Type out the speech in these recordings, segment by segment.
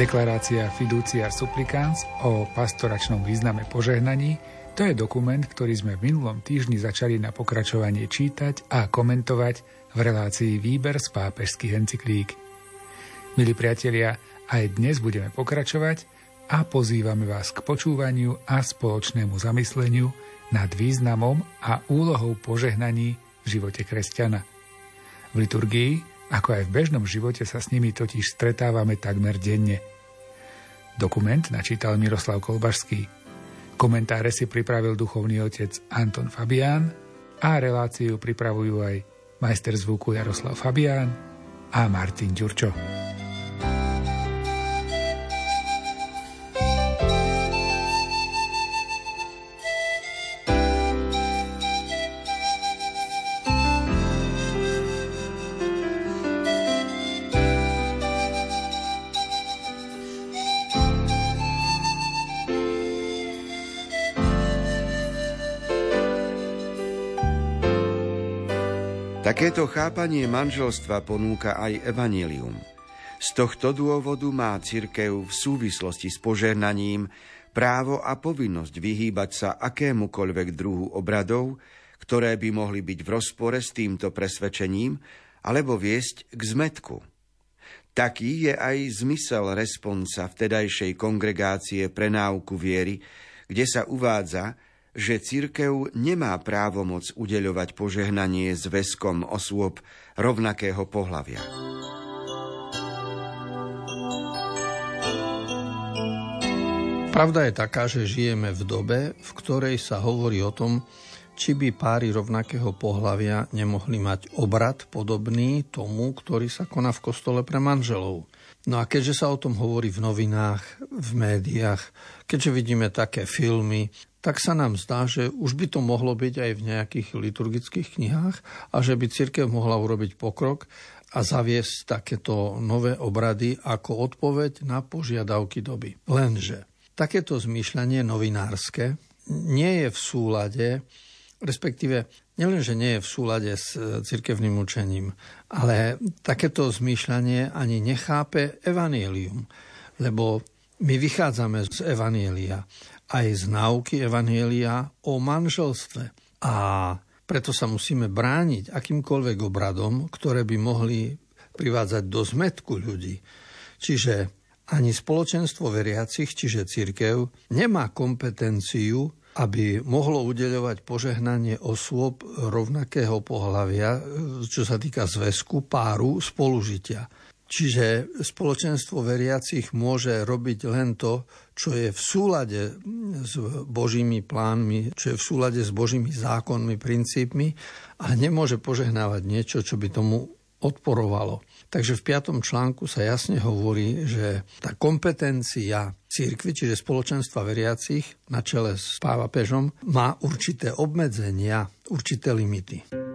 Deklarácia Fiducia Supplicans o pastoračnom význame požehnaní to je dokument, ktorý sme v minulom týždni začali na pokračovanie čítať a komentovať v relácii Výber z pápežských encyklík. Milí priatelia, aj dnes budeme pokračovať a pozývame vás k počúvaniu a spoločnému zamysleniu nad významom a úlohou požehnaní v živote kresťana. V liturgii, ako aj v bežnom živote sa s nimi totiž stretávame takmer denne – Dokument načítal Miroslav Kolbašský. Komentáre si pripravil duchovný otec Anton Fabián a reláciu pripravujú aj majster zvuku Jaroslav Fabián a Martin Ďurčo. Chápanie manželstva ponúka aj evanílium. Z tohto dôvodu má cirkev v súvislosti s požehnaním právo a povinnosť vyhýbať sa akémukoľvek druhu obradov, ktoré by mohli byť v rozpore s týmto presvedčením alebo viesť k zmetku. Taký je aj zmysel responsa vtedajšej kongregácie pre náuku viery, kde sa uvádza, že cirkev nemá právomoc udeľovať požehnanie zväzkom osôb rovnakého pohlavia. Pravda je taká, že žijeme v dobe, v ktorej sa hovorí o tom, či by páry rovnakého pohlavia nemohli mať obrad podobný tomu, ktorý sa koná v kostole pre manželov. No a keďže sa o tom hovorí v novinách, v médiách, keďže vidíme také filmy, tak sa nám zdá, že už by to mohlo byť aj v nejakých liturgických knihách a že by cirkev mohla urobiť pokrok a zaviesť takéto nové obrady ako odpoveď na požiadavky doby. Lenže takéto zmýšľanie novinárske nie je v súlade, respektíve nielenže nie je v súlade s cirkevným učením, ale takéto zmýšľanie ani nechápe evanílium, lebo my vychádzame z evanielia aj z náuky Evanielia o manželstve. A preto sa musíme brániť akýmkoľvek obradom, ktoré by mohli privádzať do zmetku ľudí. Čiže ani spoločenstvo veriacich, čiže církev, nemá kompetenciu, aby mohlo udeľovať požehnanie osôb rovnakého pohľavia, čo sa týka zväzku, páru, spolužitia. Čiže spoločenstvo veriacich môže robiť len to, čo je v súlade s Božími plánmi, čo je v súlade s Božími zákonmi, princípmi, ale nemôže požehnávať niečo, čo by tomu odporovalo. Takže v piatom článku sa jasne hovorí, že tá kompetencia církvy, čiže spoločenstva veriacich na čele s pápežom, má určité obmedzenia, určité limity.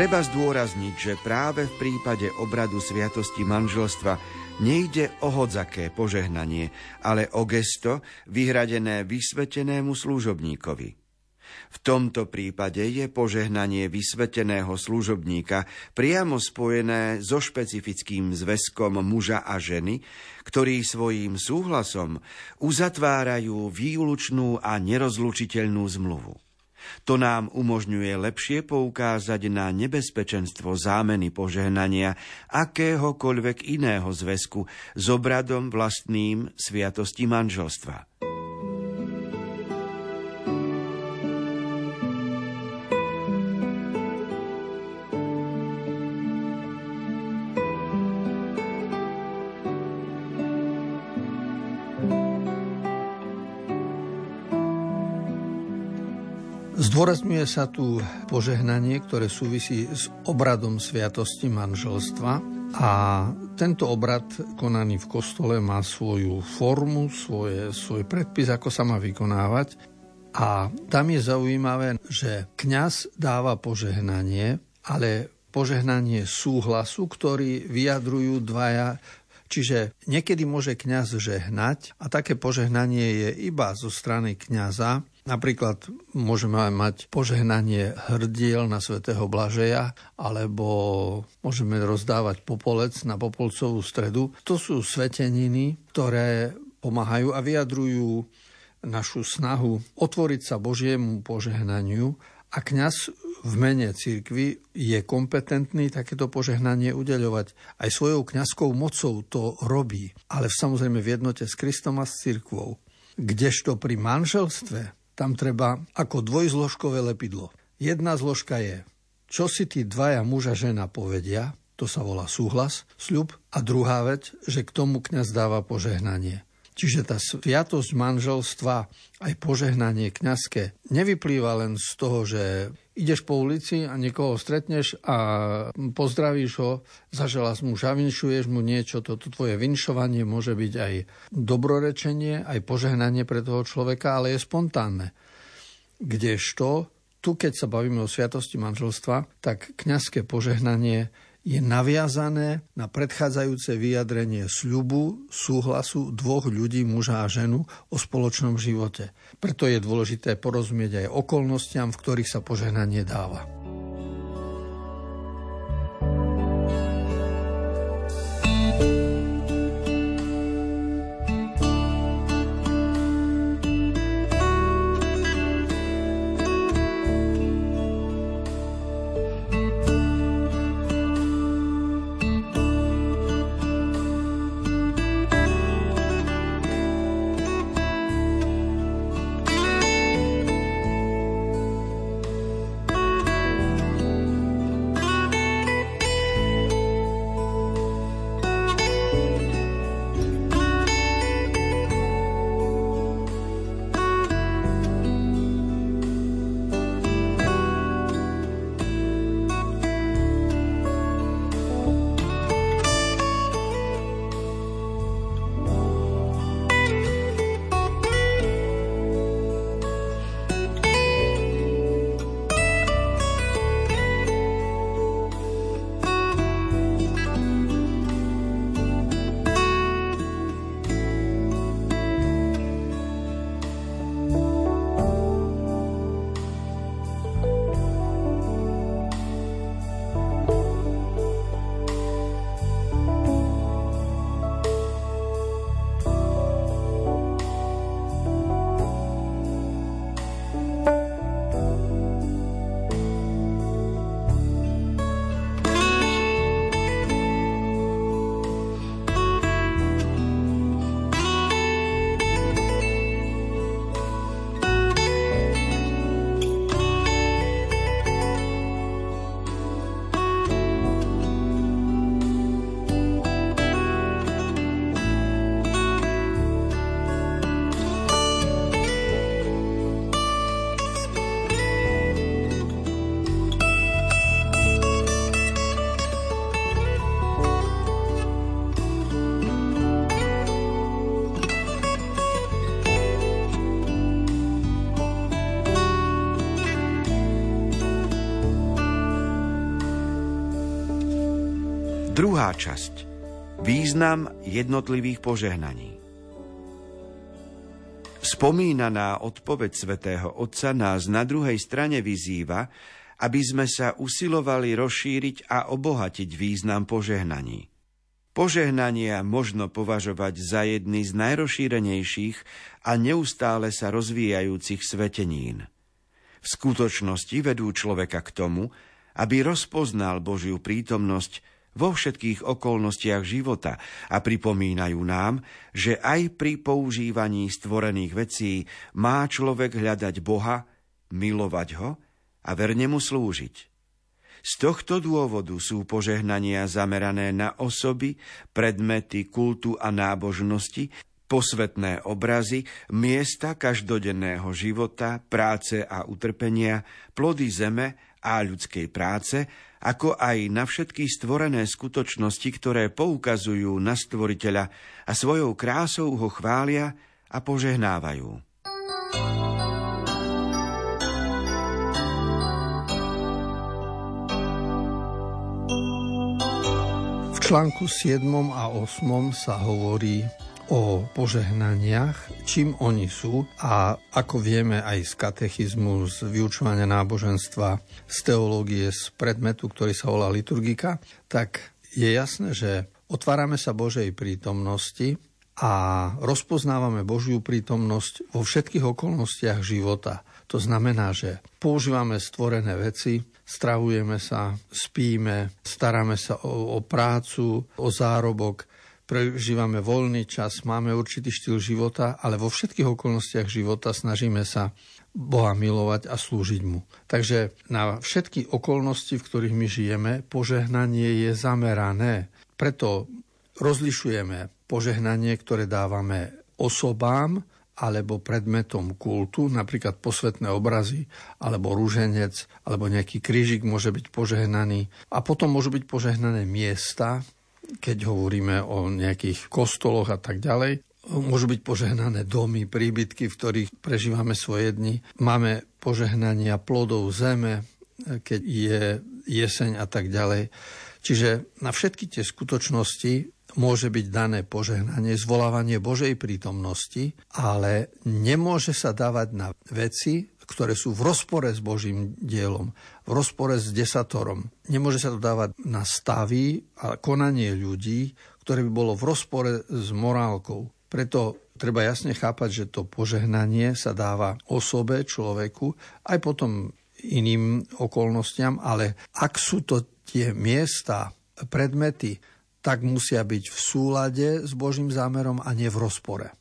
Treba zdôrazniť, že práve v prípade obradu sviatosti manželstva nejde o hodzaké požehnanie, ale o gesto vyhradené vysvetenému služobníkovi. V tomto prípade je požehnanie vysveteného služobníka priamo spojené so špecifickým zväzkom muža a ženy, ktorí svojím súhlasom uzatvárajú výlučnú a nerozlučiteľnú zmluvu. To nám umožňuje lepšie poukázať na nebezpečenstvo zámeny požehnania akéhokoľvek iného zväzku s obradom vlastným sviatosti manželstva. Zdôrazňuje sa tu požehnanie, ktoré súvisí s obradom sviatosti manželstva a tento obrad konaný v kostole má svoju formu, svoje, svoj predpis, ako sa má vykonávať. A tam je zaujímavé, že kňaz dáva požehnanie, ale požehnanie súhlasu, ktorý vyjadrujú dvaja Čiže niekedy môže kňaz žehnať a také požehnanie je iba zo strany kňaza, Napríklad môžeme mať požehnanie hrdiel na svätého Blažeja, alebo môžeme rozdávať popolec na popolcovú stredu. To sú sveteniny, ktoré pomáhajú a vyjadrujú našu snahu otvoriť sa Božiemu požehnaniu a kňaz v mene cirkvi je kompetentný takéto požehnanie udeľovať. Aj svojou kňazskou mocou to robí, ale samozrejme v jednote s Kristom a s cirkvou. Kdežto pri manželstve tam treba ako dvojzložkové lepidlo. Jedna zložka je, čo si tí dvaja muža žena povedia, to sa volá súhlas, sľub, a druhá vec, že k tomu kňaz dáva požehnanie. Čiže tá sviatosť manželstva, aj požehnanie kňazské, nevyplýva len z toho, že ideš po ulici a niekoho stretneš a pozdravíš ho, zaželáš mu, žavinšuješ mu niečo, toto tvoje vinšovanie môže byť aj dobrorečenie, aj požehnanie pre toho človeka, ale je spontánne. Kdežto, tu keď sa bavíme o sviatosti manželstva, tak kňazské požehnanie je naviazané na predchádzajúce vyjadrenie sľubu, súhlasu dvoch ľudí, muža a ženu, o spoločnom živote. Preto je dôležité porozumieť aj okolnostiam, v ktorých sa požehnanie dáva. Druhá časť. Význam jednotlivých požehnaní. Spomínaná odpoveď svätého Otca nás na druhej strane vyzýva, aby sme sa usilovali rozšíriť a obohatiť význam požehnaní. Požehnania možno považovať za jedny z najrozšírenejších a neustále sa rozvíjajúcich svetenín. V skutočnosti vedú človeka k tomu, aby rozpoznal Božiu prítomnosť vo všetkých okolnostiach života a pripomínajú nám, že aj pri používaní stvorených vecí má človek hľadať Boha, milovať ho a verne mu slúžiť. Z tohto dôvodu sú požehnania zamerané na osoby, predmety kultu a nábožnosti, posvetné obrazy, miesta každodenného života, práce a utrpenia, plody zeme a ľudskej práce, ako aj na všetky stvorené skutočnosti, ktoré poukazujú na stvoriteľa a svojou krásou ho chvália a požehnávajú. článku 7 a 8 sa hovorí o požehnaniach, čím oni sú a ako vieme aj z katechizmu, z vyučovania náboženstva, z teológie, z predmetu, ktorý sa volá liturgika, tak je jasné, že otvárame sa Božej prítomnosti a rozpoznávame Božiu prítomnosť vo všetkých okolnostiach života. To znamená, že používame stvorené veci, stravujeme sa, spíme, staráme sa o, o prácu, o zárobok, prežívame voľný čas, máme určitý štýl života, ale vo všetkých okolnostiach života snažíme sa Boha milovať a slúžiť mu. Takže na všetky okolnosti, v ktorých my žijeme, požehnanie je zamerané. Preto rozlišujeme požehnanie, ktoré dávame osobám, alebo predmetom kultu, napríklad posvetné obrazy, alebo rúženec, alebo nejaký krížik môže byť požehnaný. A potom môžu byť požehnané miesta, keď hovoríme o nejakých kostoloch a tak ďalej. Môžu byť požehnané domy, príbytky, v ktorých prežívame svoje dni. Máme požehnania plodov zeme, keď je jeseň a tak ďalej. Čiže na všetky tie skutočnosti môže byť dané požehnanie, zvolávanie Božej prítomnosti, ale nemôže sa dávať na veci, ktoré sú v rozpore s Božím dielom, v rozpore s desatorom. Nemôže sa to dávať na stavy a konanie ľudí, ktoré by bolo v rozpore s morálkou. Preto treba jasne chápať, že to požehnanie sa dáva osobe, človeku, aj potom iným okolnostiam, ale ak sú to tie miesta, predmety, tak musia byť v súlade s Božím zámerom a nie v rozpore.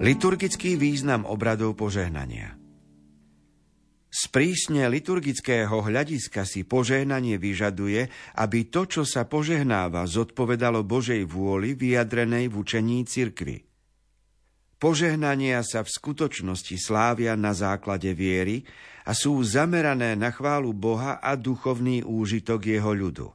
Liturgický význam obradov požehnania z prísne liturgického hľadiska si požehnanie vyžaduje, aby to, čo sa požehnáva, zodpovedalo Božej vôli vyjadrenej v učení cirkvy. Požehnania sa v skutočnosti slávia na základe viery a sú zamerané na chválu Boha a duchovný úžitok jeho ľudu.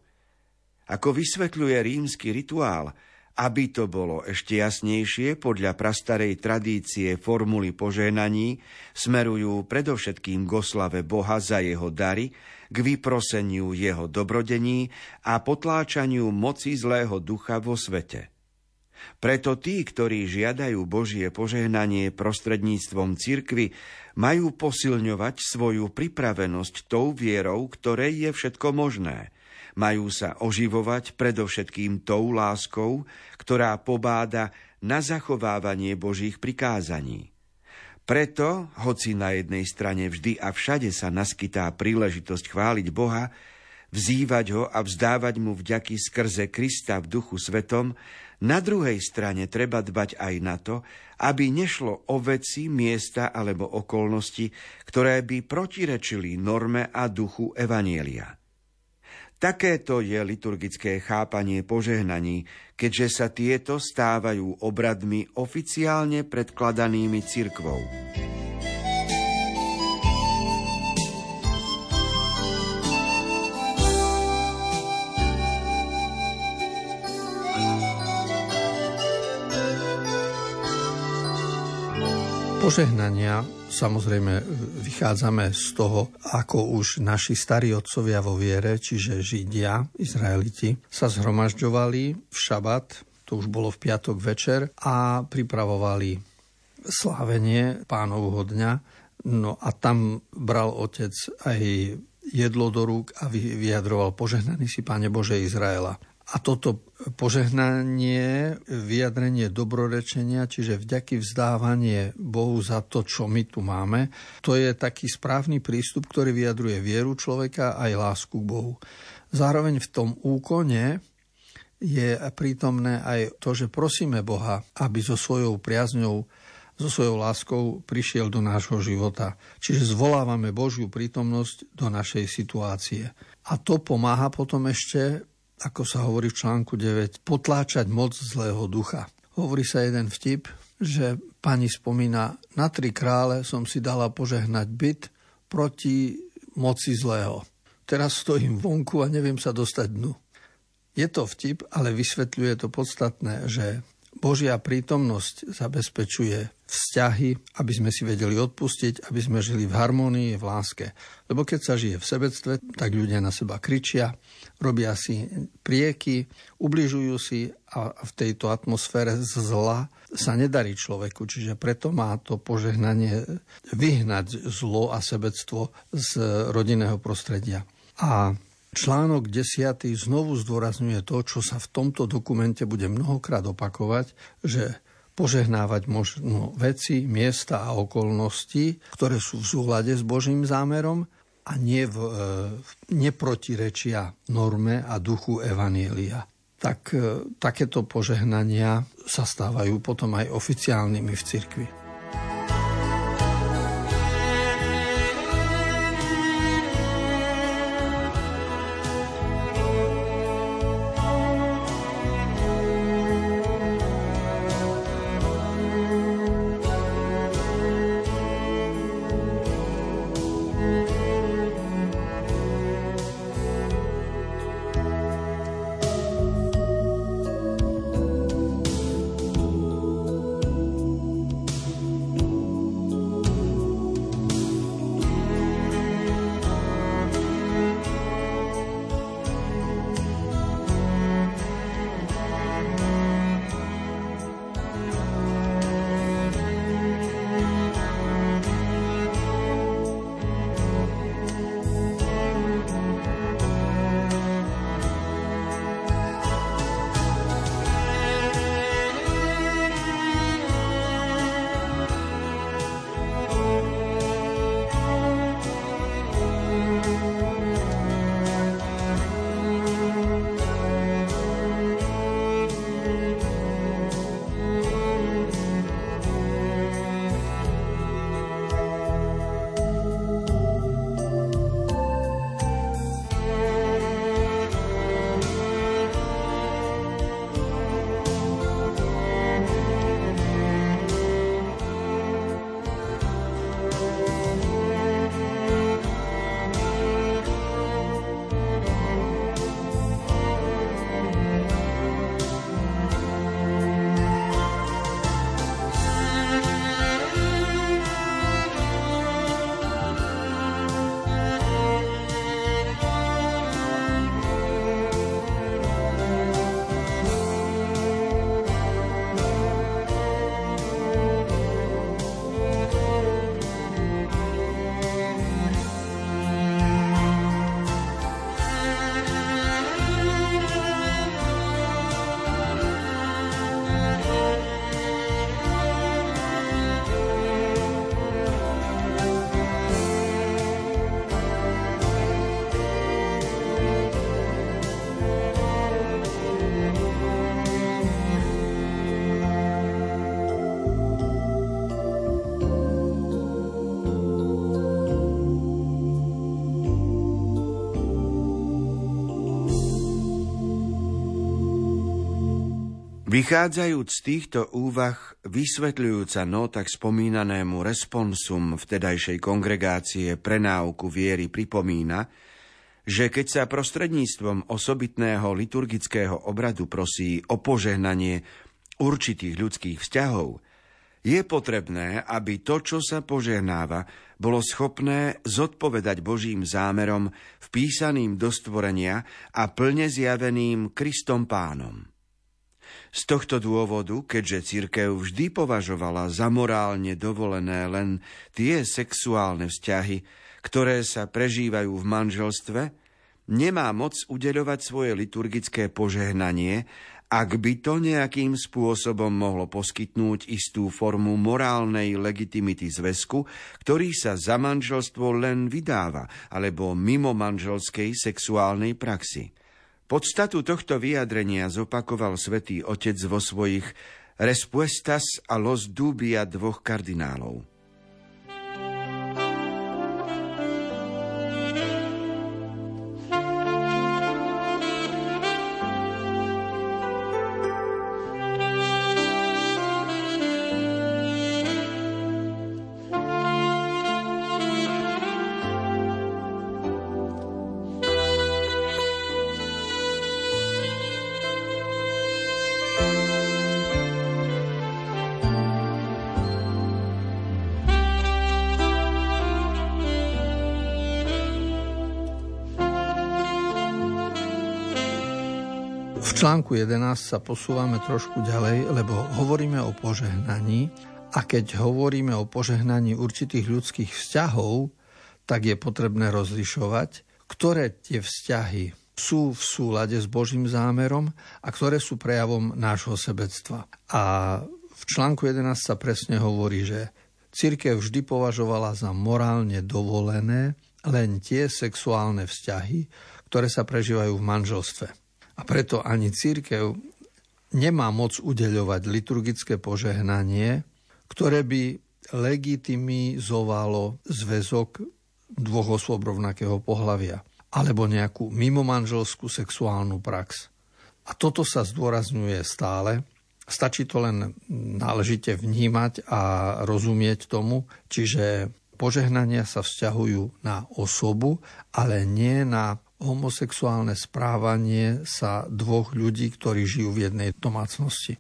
Ako vysvetľuje rímsky rituál, aby to bolo ešte jasnejšie, podľa prastarej tradície formuly požehnaní smerujú predovšetkým k oslave Boha za jeho dary, k vyproseniu jeho dobrodení a potláčaniu moci zlého ducha vo svete. Preto tí, ktorí žiadajú Božie požehnanie prostredníctvom cirkvy, majú posilňovať svoju pripravenosť tou vierou, ktorej je všetko možné – majú sa oživovať predovšetkým tou láskou, ktorá pobáda na zachovávanie Božích prikázaní. Preto, hoci na jednej strane vždy a všade sa naskytá príležitosť chváliť Boha, vzývať ho a vzdávať mu vďaky skrze Krista v duchu svetom, na druhej strane treba dbať aj na to, aby nešlo o veci, miesta alebo okolnosti, ktoré by protirečili norme a duchu Evanielia. Takéto je liturgické chápanie požehnaní, keďže sa tieto stávajú obradmi oficiálne predkladanými cirkvou. Požehnania samozrejme vychádzame z toho, ako už naši starí otcovia vo viere, čiže Židia, Izraeliti, sa zhromažďovali v šabat, to už bolo v piatok večer, a pripravovali slávenie pánovho dňa. No a tam bral otec aj jedlo do rúk a vyjadroval požehnaný si Páne Bože Izraela. A toto požehnanie, vyjadrenie dobrorečenia, čiže vďaky vzdávanie Bohu za to, čo my tu máme, to je taký správny prístup, ktorý vyjadruje vieru človeka aj lásku k Bohu. Zároveň v tom úkone je prítomné aj to, že prosíme Boha, aby so svojou priazňou so svojou láskou prišiel do nášho života. Čiže zvolávame Božiu prítomnosť do našej situácie. A to pomáha potom ešte ako sa hovorí v článku 9, potláčať moc zlého ducha. Hovorí sa jeden vtip, že pani spomína, na tri krále som si dala požehnať byt proti moci zlého. Teraz stojím vonku a neviem sa dostať dnu. Je to vtip, ale vysvetľuje to podstatné, že Božia prítomnosť zabezpečuje vzťahy, aby sme si vedeli odpustiť, aby sme žili v harmonii, v láske. Lebo keď sa žije v sebectve, tak ľudia na seba kričia, robia si prieky, ubližujú si a v tejto atmosfére zla sa nedarí človeku. Čiže preto má to požehnanie vyhnať zlo a sebectvo z rodinného prostredia. A Článok 10. znovu zdôrazňuje to, čo sa v tomto dokumente bude mnohokrát opakovať, že požehnávať možno veci, miesta a okolnosti, ktoré sú v súhľade s Božím zámerom a nie v, e, neprotirečia norme a duchu Evanielia. Tak e, takéto požehnania sa stávajú potom aj oficiálnymi v cirkvi. Vychádzajúc z týchto úvah, vysvetľujúca nota k spomínanému responsum vtedajšej kongregácie pre náuku viery pripomína, že keď sa prostredníctvom osobitného liturgického obradu prosí o požehnanie určitých ľudských vzťahov, je potrebné, aby to, čo sa požehnáva, bolo schopné zodpovedať Božím zámerom vpísaným do stvorenia a plne zjaveným Kristom pánom. Z tohto dôvodu, keďže církev vždy považovala za morálne dovolené len tie sexuálne vzťahy, ktoré sa prežívajú v manželstve, nemá moc udeľovať svoje liturgické požehnanie, ak by to nejakým spôsobom mohlo poskytnúť istú formu morálnej legitimity zväzku, ktorý sa za manželstvo len vydáva, alebo mimo manželskej sexuálnej praxi. Podstatu tohto vyjadrenia zopakoval svätý Otec vo svojich Respuestas a los dubia dvoch kardinálov. Článku 11 sa posúvame trošku ďalej, lebo hovoríme o požehnaní a keď hovoríme o požehnaní určitých ľudských vzťahov, tak je potrebné rozlišovať, ktoré tie vzťahy sú v súlade s Božím zámerom a ktoré sú prejavom nášho sebectva. A v článku 11 sa presne hovorí, že církev vždy považovala za morálne dovolené len tie sexuálne vzťahy, ktoré sa prežívajú v manželstve. A preto ani církev nemá moc udeľovať liturgické požehnanie, ktoré by legitimizovalo zväzok dvoch osôb rovnakého pohľavia alebo nejakú mimomanželskú sexuálnu prax. A toto sa zdôrazňuje stále. Stačí to len náležite vnímať a rozumieť tomu, čiže požehnania sa vzťahujú na osobu, ale nie na homosexuálne správanie sa dvoch ľudí, ktorí žijú v jednej domácnosti.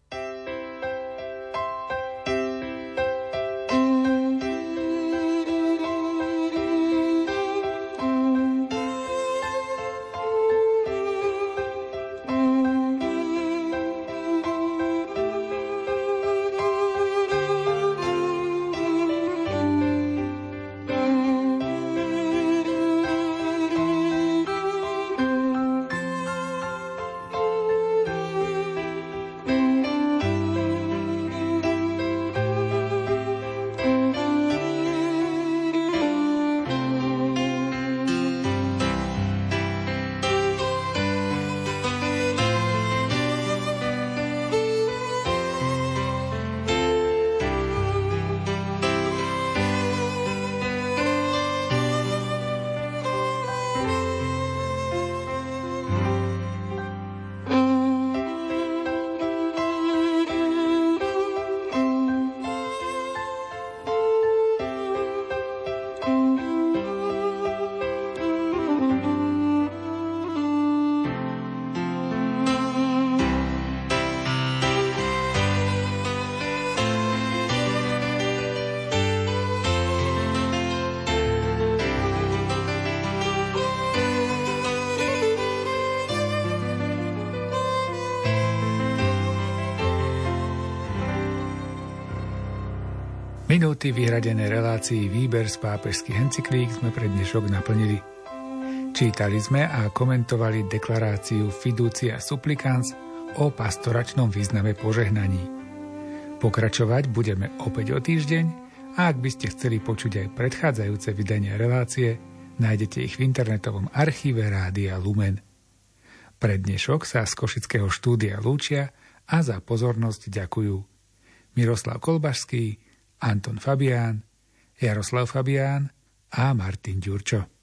Minúty vyhradené relácii Výber z pápežských encyklík sme pre dnešok naplnili. Čítali sme a komentovali deklaráciu Fiducia Supplicans o pastoračnom význame požehnaní. Pokračovať budeme opäť o týždeň a ak by ste chceli počuť aj predchádzajúce vydania relácie, nájdete ich v internetovom archíve Rádia Lumen. Pre dnešok sa z Košického štúdia lúčia a za pozornosť ďakujú Miroslav Kolbašský, Anton Fabián, Jaroslav Fabián a Martin Ďurčo.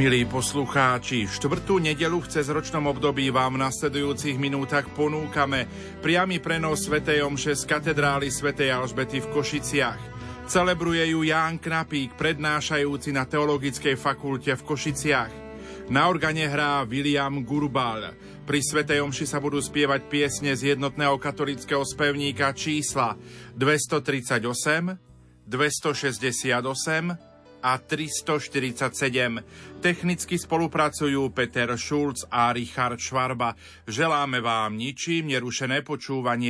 Milí poslucháči, štvrtú nedelu v cezročnom období vám v nasledujúcich minútach ponúkame priamy prenos Sv. Omše z katedrály Sv. Alžbety v Košiciach. Celebruje ju Ján Knapík, prednášajúci na Teologickej fakulte v Košiciach. Na organe hrá William Gurbal. Pri Svetej Omši sa budú spievať piesne z jednotného katolického spevníka čísla 238, 268, a 347. Technicky spolupracujú Peter Schulz a Richard Švarba. Želáme vám ničím nerušené počúvanie